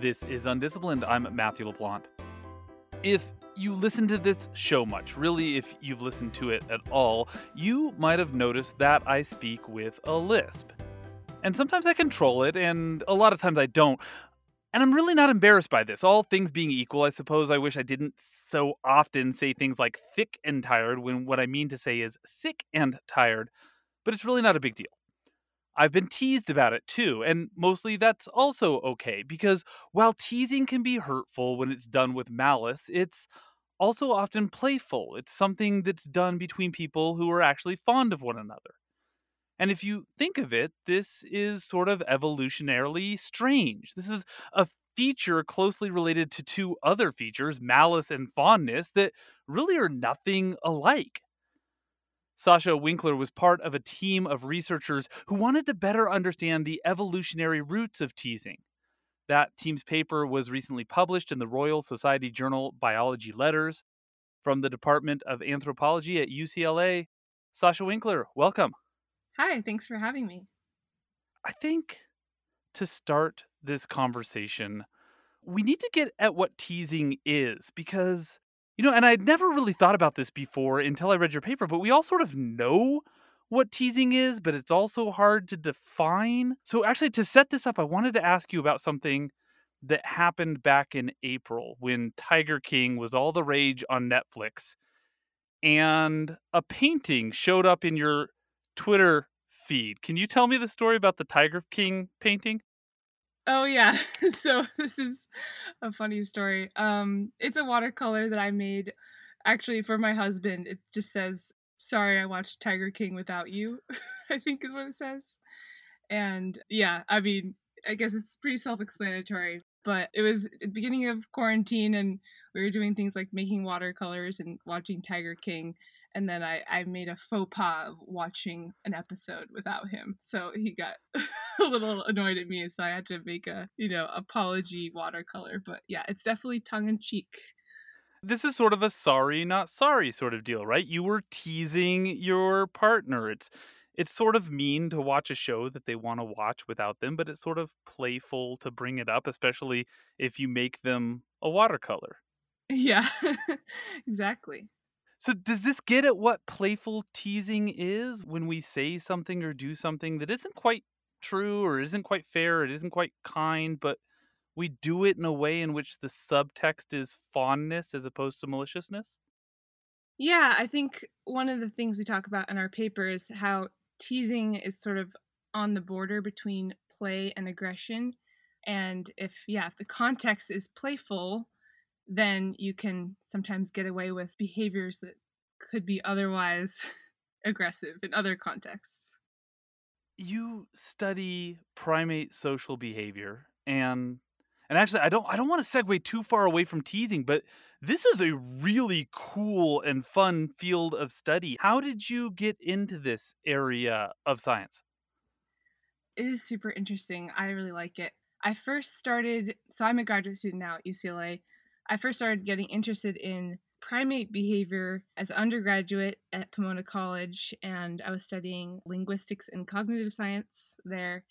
This is Undisciplined. I'm Matthew LaPlante. If you listen to this show much, really, if you've listened to it at all, you might have noticed that I speak with a lisp. And sometimes I control it, and a lot of times I don't. And I'm really not embarrassed by this. All things being equal, I suppose I wish I didn't so often say things like thick and tired when what I mean to say is sick and tired, but it's really not a big deal. I've been teased about it too, and mostly that's also okay because while teasing can be hurtful when it's done with malice, it's also often playful. It's something that's done between people who are actually fond of one another. And if you think of it, this is sort of evolutionarily strange. This is a feature closely related to two other features, malice and fondness, that really are nothing alike. Sasha Winkler was part of a team of researchers who wanted to better understand the evolutionary roots of teasing. That team's paper was recently published in the Royal Society Journal Biology Letters. From the Department of Anthropology at UCLA, Sasha Winkler, welcome. Hi, thanks for having me. I think to start this conversation, we need to get at what teasing is because you know, and I'd never really thought about this before until I read your paper, but we all sort of know what teasing is, but it's also hard to define. So, actually, to set this up, I wanted to ask you about something that happened back in April when Tiger King was all the rage on Netflix. And a painting showed up in your Twitter feed. Can you tell me the story about the Tiger King painting? Oh yeah. So this is a funny story. Um it's a watercolor that I made actually for my husband. It just says, "Sorry I watched Tiger King without you." I think is what it says. And yeah, I mean, I guess it's pretty self-explanatory, but it was the beginning of quarantine and we were doing things like making watercolors and watching Tiger King and then I, I made a faux pas of watching an episode without him. So he got a little annoyed at me, so I had to make a, you know, apology watercolor. But yeah, it's definitely tongue in cheek. This is sort of a sorry not sorry sort of deal, right? You were teasing your partner. It's it's sort of mean to watch a show that they want to watch without them, but it's sort of playful to bring it up, especially if you make them a watercolor. Yeah. exactly. So does this get at what playful teasing is when we say something or do something that isn't quite true or isn't quite fair, or it isn't quite kind, but we do it in a way in which the subtext is fondness as opposed to maliciousness? Yeah, I think one of the things we talk about in our paper is how teasing is sort of on the border between play and aggression. And if, yeah, if the context is playful, then you can sometimes get away with behaviors that could be otherwise aggressive in other contexts. You study primate social behavior and and actually I don't I don't want to segue too far away from teasing, but this is a really cool and fun field of study. How did you get into this area of science? It is super interesting. I really like it. I first started so I'm a graduate student now at UCLA I first started getting interested in primate behavior as undergraduate at Pomona College, and I was studying linguistics and cognitive science there.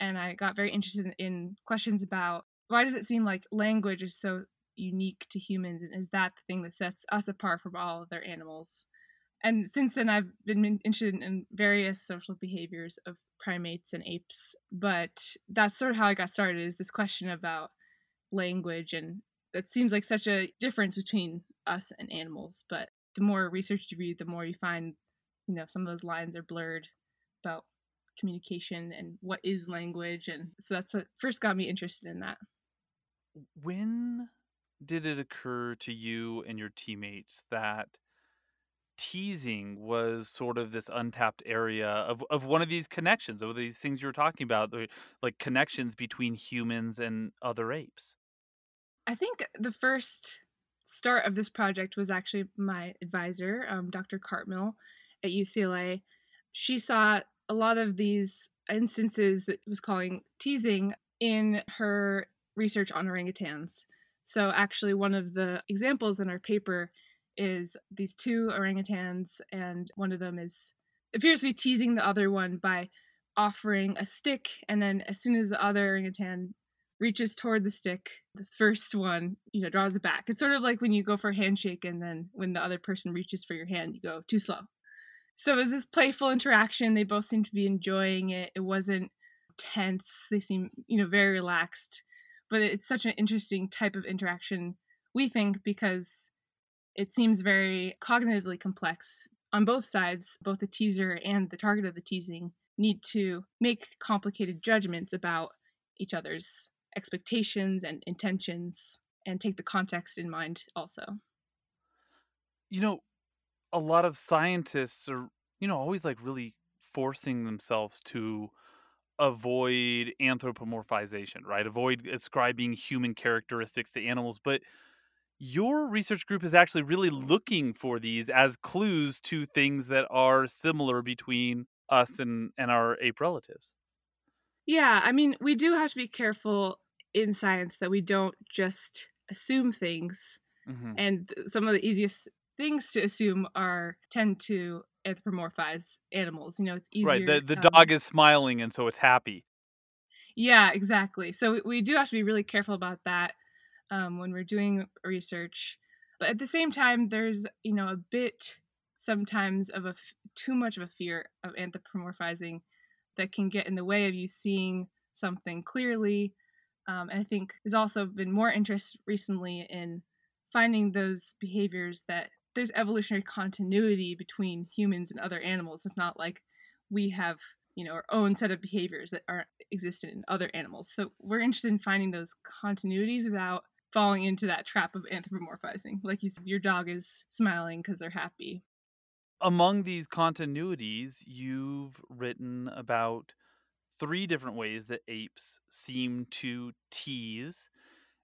And I got very interested in questions about why does it seem like language is so unique to humans, and is that the thing that sets us apart from all other animals? And since then, I've been interested in various social behaviors of primates and apes. But that's sort of how I got started is this question about language and that seems like such a difference between us and animals but the more research you read the more you find you know some of those lines are blurred about communication and what is language and so that's what first got me interested in that. When did it occur to you and your teammates that teasing was sort of this untapped area of, of one of these connections of these things you were talking about like connections between humans and other apes I think the first start of this project was actually my advisor, um, Dr. Cartmill at UCLA. She saw a lot of these instances that was calling teasing in her research on orangutans. So, actually, one of the examples in our paper is these two orangutans, and one of them is appears to be teasing the other one by offering a stick, and then as soon as the other orangutan reaches toward the stick. The first one, you know, draws it back. It's sort of like when you go for a handshake and then when the other person reaches for your hand, you go too slow. So it was this playful interaction. They both seemed to be enjoying it. It wasn't tense. They seem, you know, very relaxed. But it's such an interesting type of interaction, we think, because it seems very cognitively complex on both sides, both the teaser and the target of the teasing need to make complicated judgments about each other's expectations and intentions and take the context in mind also. You know, a lot of scientists are, you know, always like really forcing themselves to avoid anthropomorphization, right? Avoid ascribing human characteristics to animals, but your research group is actually really looking for these as clues to things that are similar between us and and our ape relatives. Yeah, I mean, we do have to be careful in science that we don't just assume things. Mm-hmm. And some of the easiest things to assume are tend to anthropomorphize animals. You know, it's easier. Right. The the um, dog is smiling and so it's happy. Yeah, exactly. So we do have to be really careful about that um, when we're doing research. But at the same time, there's you know a bit sometimes of a f- too much of a fear of anthropomorphizing that can get in the way of you seeing something clearly. Um, and I think there's also been more interest recently in finding those behaviors that there's evolutionary continuity between humans and other animals. It's not like we have, you know, our own set of behaviors that aren't existent in other animals. So we're interested in finding those continuities without falling into that trap of anthropomorphizing. Like you said, your dog is smiling because they're happy among these continuities, you've written about three different ways that apes seem to tease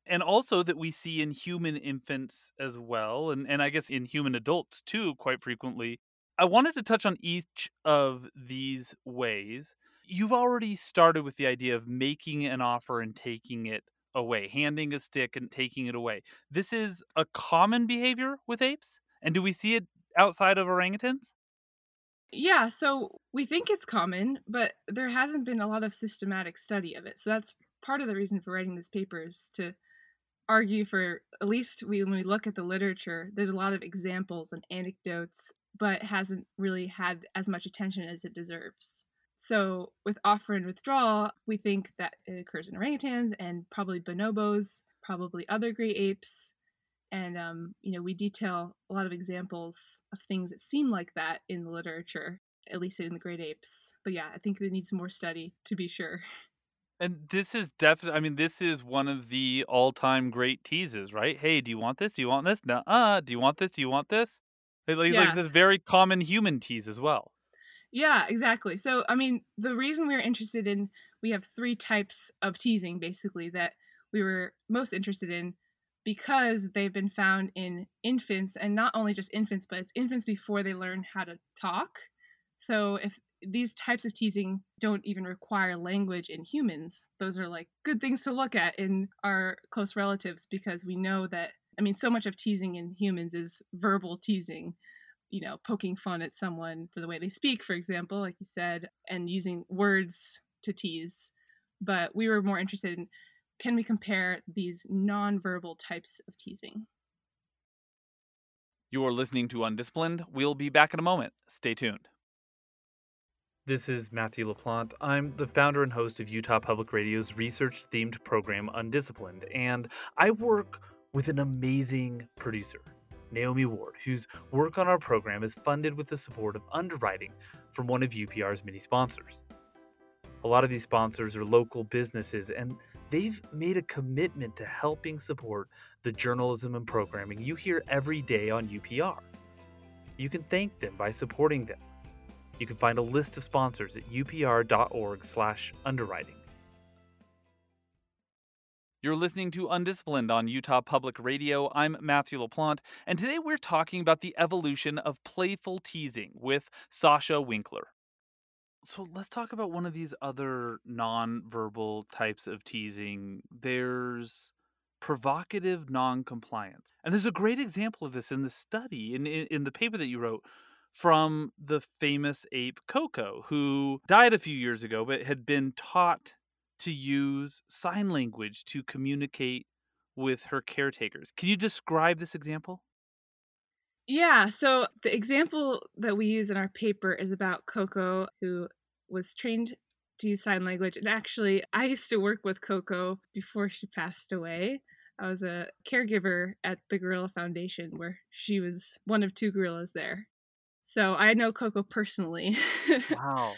and also that we see in human infants as well and, and i guess in human adults too quite frequently. I wanted to touch on each of these ways. You've already started with the idea of making an offer and taking it away handing a stick and taking it away. This is a common behavior with apes? And do we see it outside of orangutans? Yeah, so we think it's common, but there hasn't been a lot of systematic study of it. So that's part of the reason for writing this paper is to argue for at least we, when we look at the literature, there's a lot of examples and anecdotes, but hasn't really had as much attention as it deserves. So with offer and withdrawal, we think that it occurs in orangutans and probably bonobos, probably other great apes, and um, you know we detail a lot of examples of things that seem like that in the literature at least in the great apes. But yeah i think it needs more study to be sure. And this is definitely i mean this is one of the all-time great teases right? Hey do you want this? Do you want this? No uh do you want this? Do you want this? Like, yeah. like this very common human tease as well. Yeah exactly. So i mean the reason we were interested in we have three types of teasing basically that we were most interested in because they've been found in infants and not only just infants but it's infants before they learn how to talk. So if these types of teasing don't even require language in humans those are like good things to look at in our close relatives because we know that i mean so much of teasing in humans is verbal teasing you know poking fun at someone for the way they speak for example like you said and using words to tease. But we were more interested in can we compare these nonverbal types of teasing? You are listening to Undisciplined. We'll be back in a moment. Stay tuned. This is Matthew LaPlante. I'm the founder and host of Utah Public Radio's research themed program Undisciplined, and I work with an amazing producer, Naomi Ward, whose work on our program is funded with the support of underwriting from one of UPR's many sponsors. A lot of these sponsors are local businesses, and they've made a commitment to helping support the journalism and programming you hear every day on UPR. You can thank them by supporting them. You can find a list of sponsors at upr.org/underwriting. You're listening to Undisciplined on Utah Public Radio. I'm Matthew LaPlante, and today we're talking about the evolution of playful teasing with Sasha Winkler so let's talk about one of these other non-verbal types of teasing. There's provocative non-compliance. And there's a great example of this in the study in, in, in the paper that you wrote from the famous ape Koko, who died a few years ago but had been taught to use sign language to communicate with her caretakers. Can you describe this example? Yeah, so the example that we use in our paper is about Koko, who was trained to use sign language. And actually, I used to work with Koko before she passed away. I was a caregiver at the Gorilla Foundation, where she was one of two gorillas there. So I know Koko personally. Wow.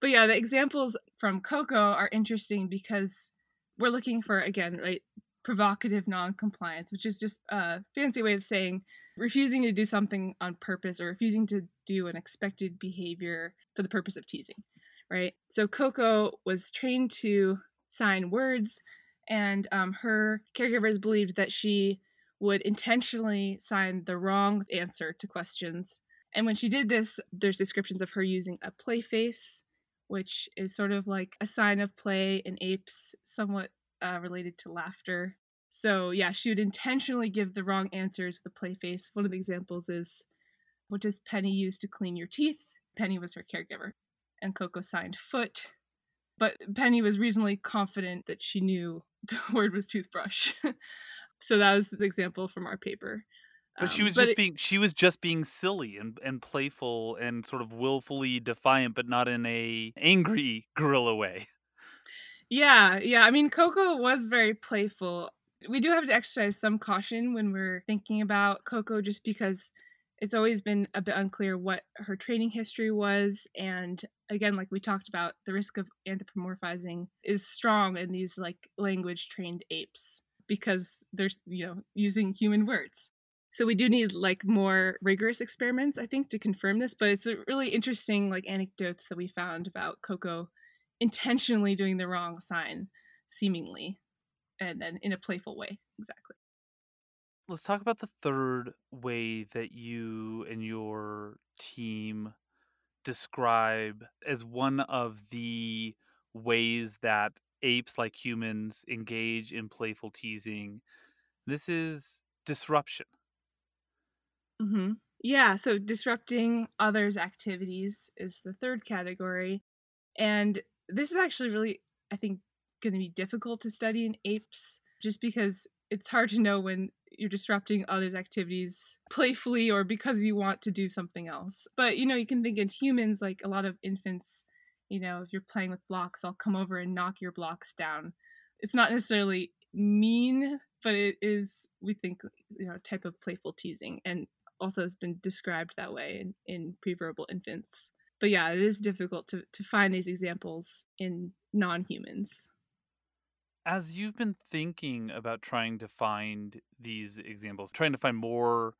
but yeah, the examples from Koko are interesting because we're looking for, again, right, provocative non-compliance, which is just a fancy way of saying refusing to do something on purpose or refusing to do an expected behavior for the purpose of teasing, right? So Koko was trained to sign words, and um, her caregivers believed that she would intentionally sign the wrong answer to questions. And when she did this, there's descriptions of her using a play face, which is sort of like a sign of play in apes, somewhat uh, related to laughter. So yeah, she would intentionally give the wrong answers with the play face. One of the examples is, "What does Penny use to clean your teeth?" Penny was her caregiver, and Koko signed foot. But Penny was reasonably confident that she knew the word was toothbrush. so that was the example from our paper. But she Um, was just it- being she was just being silly and, and playful and sort of willfully defiant, but not in a angry gorilla way. Yeah, yeah. I mean, Koko was very playful. We do have to exercise some caution when we're thinking about Koko just because it's always been a bit unclear what her training history was. And again, like we talked about, the risk of anthropomorphizing is strong in these like language trained apes because they're, you know, using human words. So we do need like more rigorous experiments, I think, to confirm this. But it's a really interesting like anecdotes that we found about Koko intentionally doing the wrong sign, seemingly, and then in a playful way. Exactly. Let's talk about the third way that you and your team describe as one of the ways that apes like humans engage in playful teasing. This is disruption. hmm Yeah, so disrupting others' activities is the third category. And this is actually really, I think, going to be difficult to study in apes just because it's hard to know when you're disrupting others' activities playfully or because you want to do something else. But, you know, you can think in humans, like a lot of infants, you know, if you're playing with blocks, I'll come over and knock your blocks down. It's not necessarily mean, but it is, we think, you know, a type of playful teasing and also has been described that way in, in preverbal infants but yeah, it is difficult to, to find these examples in non humans. As you've been thinking about trying to find these examples, trying to find more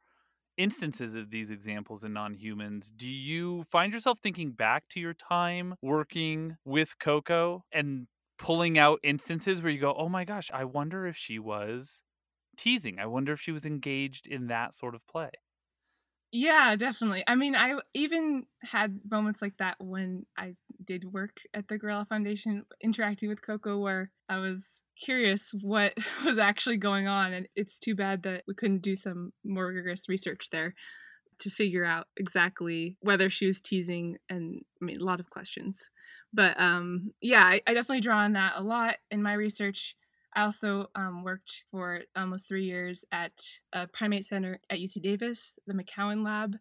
instances of these examples in non humans, do you find yourself thinking back to your time working with Koko and pulling out instances where you go, oh my gosh, I wonder if she was teasing? I wonder if she was engaged in that sort of play. Yeah, definitely. I mean, I even had moments like that when I did work at the Gorilla Foundation, interacting with Koko, where I was curious what was actually going on. And it's too bad that we couldn't do some more rigorous research there to figure out exactly whether she was teasing and I mean a lot of questions. But um yeah, I, I definitely draw on that a lot in my research. I also um, worked for almost three years at a primate center at UC Davis, the McCowan Lab,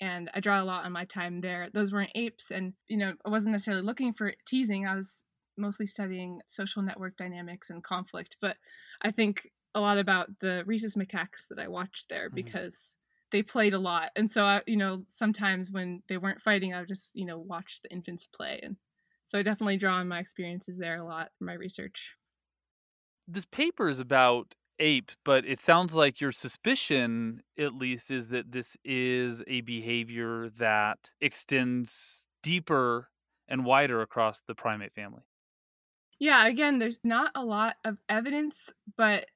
and I draw a lot on my time there. Those weren't apes, and you know, I wasn't necessarily looking for teasing. I was mostly studying social network dynamics and conflict, but I think a lot about the rhesus macaques that I watched there Mhm. because they played a lot, and so I, you know, sometimes when they weren't fighting, I would just you know watch the infants play, and so I definitely draw on my experiences there a lot for my research. This paper is about apes, but it sounds like your suspicion, at least, is that this is a behavior that extends deeper and wider across the primate family. Yeah, again, there's not a lot of evidence, but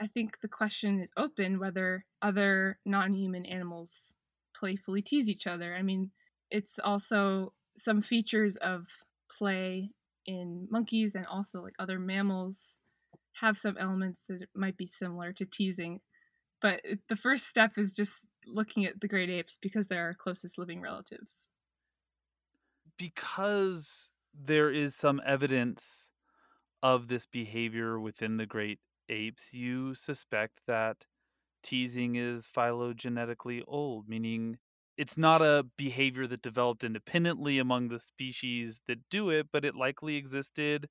I think the question is open whether other non human animals playfully tease each other. I mean, it's also some features of play in monkeys and also like other mammals have some elements that might be similar to teasing. But the first step is just looking at the great apes because they're our closest living relatives. Because there is some evidence of this behavior within the great apes, you suspect that teasing is phylogenetically old, meaning it's not a behavior that developed independently among the species that do it, but it likely existed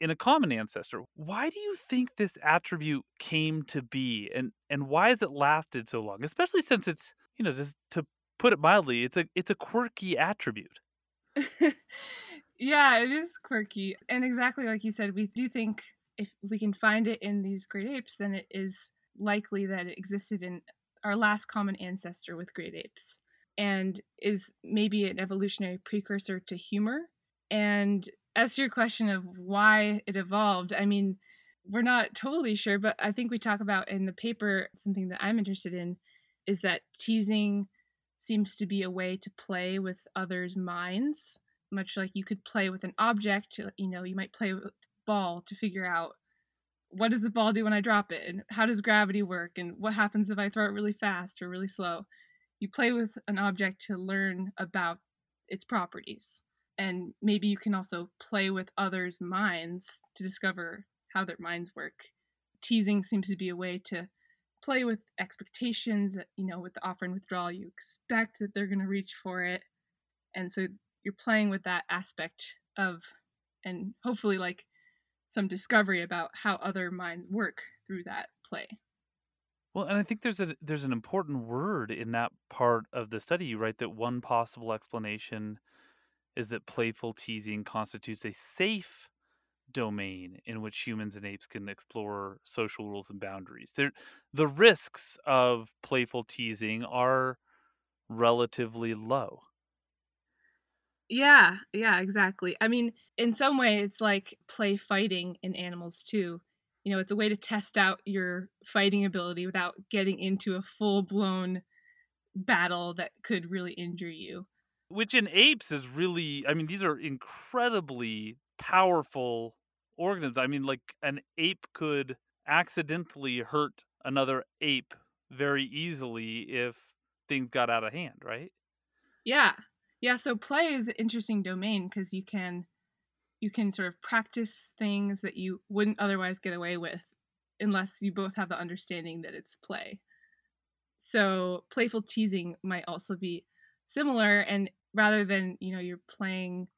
in a common ancestor. Why do you think this attribute came to be and and why has it lasted so long? Especially since it's, you know, just to put it mildly, it's a it's a quirky attribute. yeah, it is quirky. And exactly like you said, we do think if we can find it in these great apes, then it is likely that it existed in our last common ancestor with great apes and is maybe an evolutionary precursor to humor. And as to your question of why it evolved, I mean, we're not totally sure, but I think we talk about in the paper something that I'm interested in is that teasing seems to be a way to play with others' minds, much like you could play with an object. You know, you might play with ball to figure out what does the ball do when I drop it, and how does gravity work, and what happens if I throw it really fast or really slow. You play with an object to learn about its properties and maybe you can also play with others' minds to discover how their minds work. Teasing seems to be a way to play with expectations, you know, with the offer and withdrawal. You expect that they're going to reach for it. And so you're playing with that aspect of, and hopefully, like some discovery about how other minds work through that play. Well, and I think there's a there's an important word in that part of the study. You write that one possible explanation is that playful teasing constitutes a safe domain in which humans and apes can explore social rules and boundaries. There, the risks of playful teasing are relatively low. Yeah, yeah, exactly. I mean, in some way, it's like play fighting in animals too. You know, it's a way to test out your fighting ability without getting into a full blown battle that could really injure you which in apes is really i mean these are incredibly powerful organisms. I mean like an ape could accidentally hurt another ape very easily if things got out of hand right? Yeah. Yeah so play is an interesting domain because you can you can sort of practice things that you wouldn't otherwise get away with unless you both have the understanding that it's play. So playful teasing might also be similar and rather than you know you're playing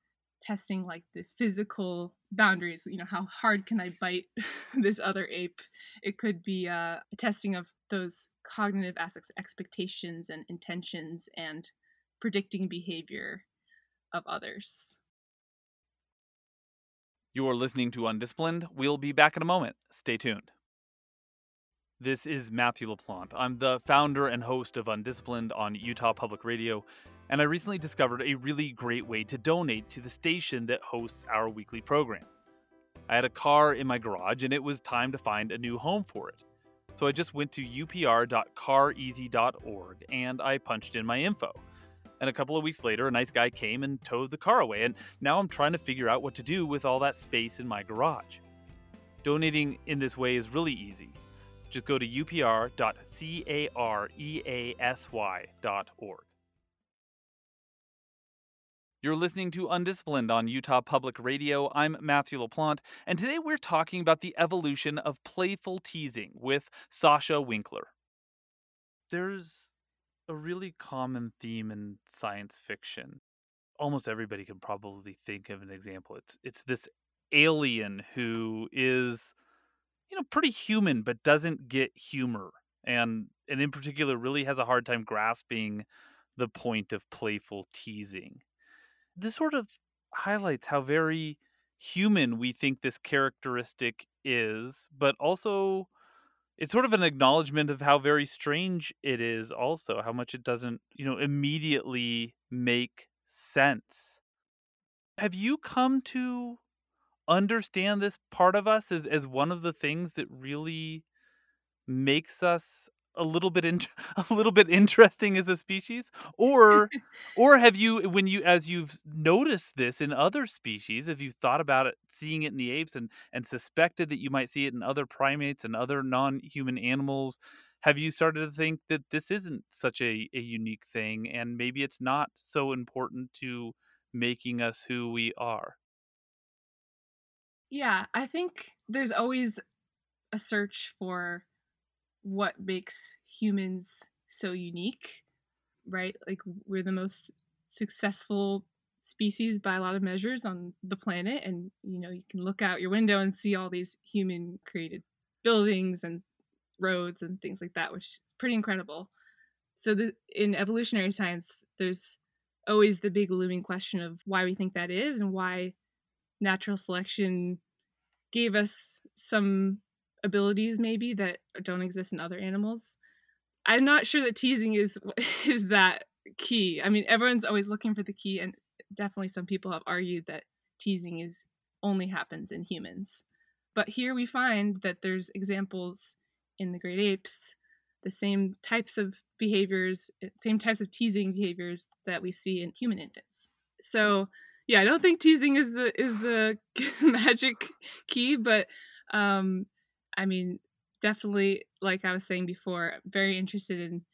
testing like the physical boundaries you know how hard can i bite this other ape? It could be uh, a testing of those cognitive aspects expectations and intentions and predicting behavior of others. You're listening to undisciplined. We'll be back in a moment. Stay tuned this is Matthew LaPlante. I'm the founder and host of Undisciplined on Utah Public Radio, and I recently discovered a really great way to donate to the station that hosts our weekly program. I had a car in my garage, and it was time to find a new home for it. So I just went to upr.careasy.org and I punched in my info. And a couple of weeks later, a nice guy came and towed the car away, and now I'm trying to figure out what to do with all that space in my garage. Donating in this way is really easy just go to upr.careasy.org. You're listening to Undisciplined on Utah Public Radio. I'm Matthew LaPlante, and today we're talking about the evolution of playful teasing with Sasha Winkler. There's a really common theme in science fiction. Almost everybody can probably think of an example. It's it's this alien who is you know, pretty human, but doesn't get humor. And and in particular really has a hard time grasping the point of playful teasing. This sort of highlights how very human we think this characteristic is, but also it's sort of an acknowledgement of how very strange it is also how much it doesn't you know immediately make sense have you come to understand this part of us as as one of the things that really makes us a little bit in, a little bit interesting as a species? Or or have you when you as you've noticed this in other species have you thought about it seeing it in the apes and and suspected that you might see it in other primates and other non-human animals? Have you started to think that this isn't such a, a unique thing and maybe it's not so important to making us who we are Yeah, I think there's always a search for what makes humans so unique, right? Like we're the most successful species by a lot of measures on the planet and you know you can look out your window and see all these human created buildings and roads and things like that which is pretty incredible so the, in evolutionary science there's always the big looming question of why we think that is and why natural selection gave us some abilities maybe that don't exist in other animals i'm not sure that teasing is is that key i mean everyone's always looking for the key and definitely some people have argued that teasing is only happens in humans. But here we find that there's examples in the great apes, the same types of behaviors, eh, same types of teasing behaviors that we see in human infants. So yeah, I don't think teasing is the is the magic key, but um, I mean, definitely, like I was saying before, very interested in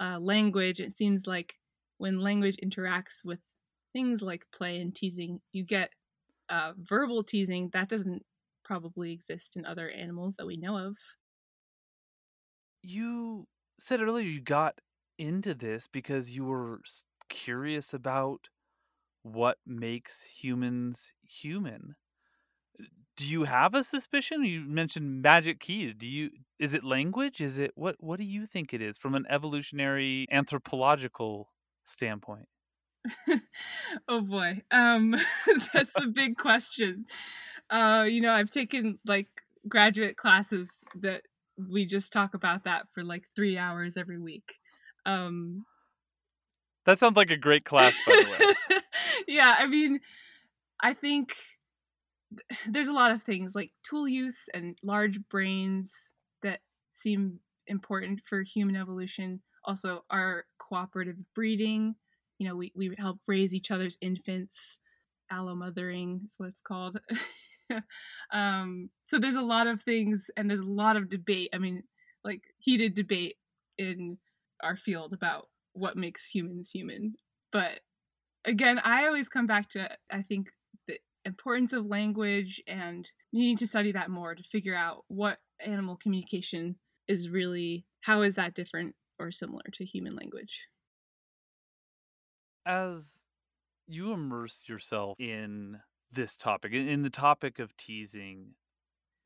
uh, language. It seems like when language interacts with things like play and teasing, you get uh, verbal teasing that doesn't probably exist in other animals that we know of. You said earlier you got into this because you were curious about what makes humans human. Do you have a suspicion? You mentioned magic keys. Do you is it language? Is it what what do you think it is from an evolutionary anthropological standpoint? oh boy. Um that's a big question. Uh you know, I've taken like graduate classes that we just talk about that for like 3 hours every week. Um That sounds like a great class by the way. yeah, I mean, I think there's a lot of things like tool use and large brains that seem important for human evolution. Also, our cooperative breeding, you know, we, we help raise each other's infants. Allomothering is what it's called. um, so there's a lot of things and there's a lot of debate. I mean, like heated debate in our field about what makes humans human. But again, I always come back to I think the importance of language and needing to study that more to figure out what animal communication is really how is that different or similar to human language? As you immerse yourself in this topic, in the topic of teasing,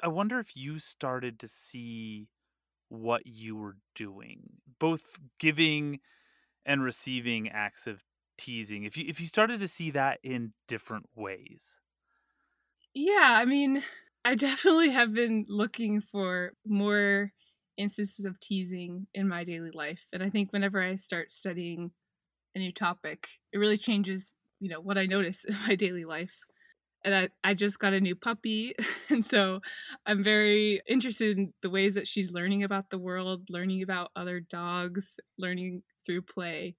I wonder if you started to see what you were doing, both giving and receiving acts of teasing. If you if you started to see that in different ways. Yeah, I mean, I definitely have been looking for more instances of teasing in my daily life. And I think whenever I start studying a new topic, it really changes, you know, what I notice in my daily life. And I, I just got a new puppy. And so I'm very interested in the ways that she's learning about the world, learning about other dogs, learning through play.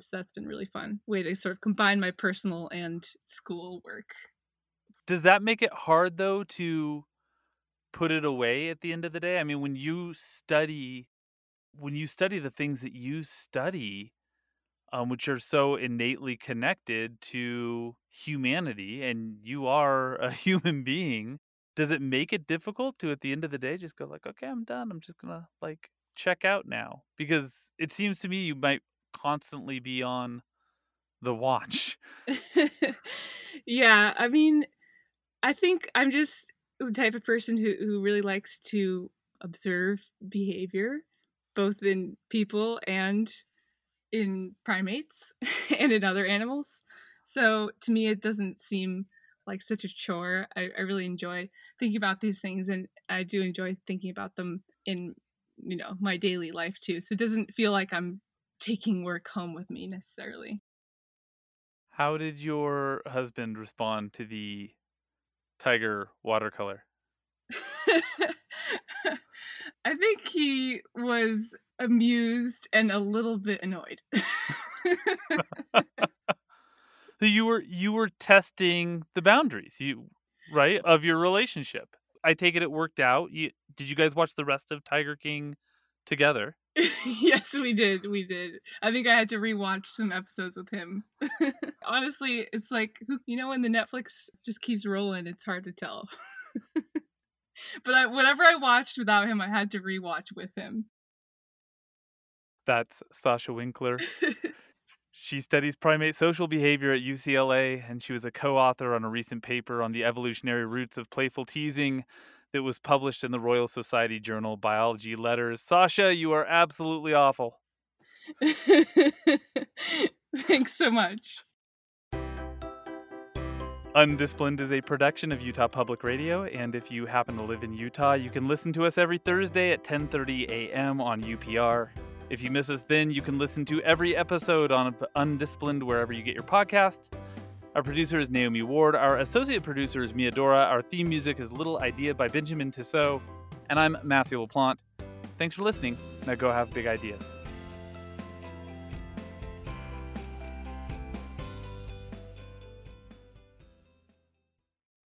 So that's been really fun. Way to sort of combine my personal and school work. Does that make it hard though to put it away at the end of the day? I mean, when you study when you study the things that you study, um, which are so innately connected to humanity, and you are a human being. Does it make it difficult to, at the end of the day, just go like, okay, I'm done. I'm just gonna like check out now? Because it seems to me you might constantly be on the watch. yeah, I mean, I think I'm just the type of person who, who really likes to observe behavior, both in people and in primates and in other animals. So to me, it doesn't seem like such a chore. I, I really enjoy thinking about these things, and I do enjoy thinking about them in you know my daily life too. So it doesn't feel like I'm taking work home with me necessarily. How did your husband respond to the tiger watercolor? I think he was amused and a little bit annoyed. so you were you were testing the boundaries, you right, of your relationship. I take it it worked out. You, did you guys watch the rest of Tiger King together? yes, we did. We did. I think I had to rewatch some episodes with him. Honestly, it's like you know when the Netflix just keeps rolling, it's hard to tell. but I, whatever I watched without him, I had to rewatch with him. That's Sasha Winkler. She studies primate social behavior at UCLA, and she was a co author on a recent paper on the evolutionary roots of playful teasing that was published in the Royal Society journal Biology Letters. Sasha, you are absolutely awful. Thanks so much. Undisciplined is a production of Utah Public Radio, and if you happen to live in Utah, you can listen to us every Thursday at 10:30 a.m. on UPR. If you miss us then, you can listen to every episode on Undisciplined wherever you get your podcast. Our producer is Naomi Ward. Our associate producer is Mia Dora. Our theme music is Little Idea by Benjamin Tissot. And I'm Matthew LaPlante. Thanks for listening. Now go have big ideas.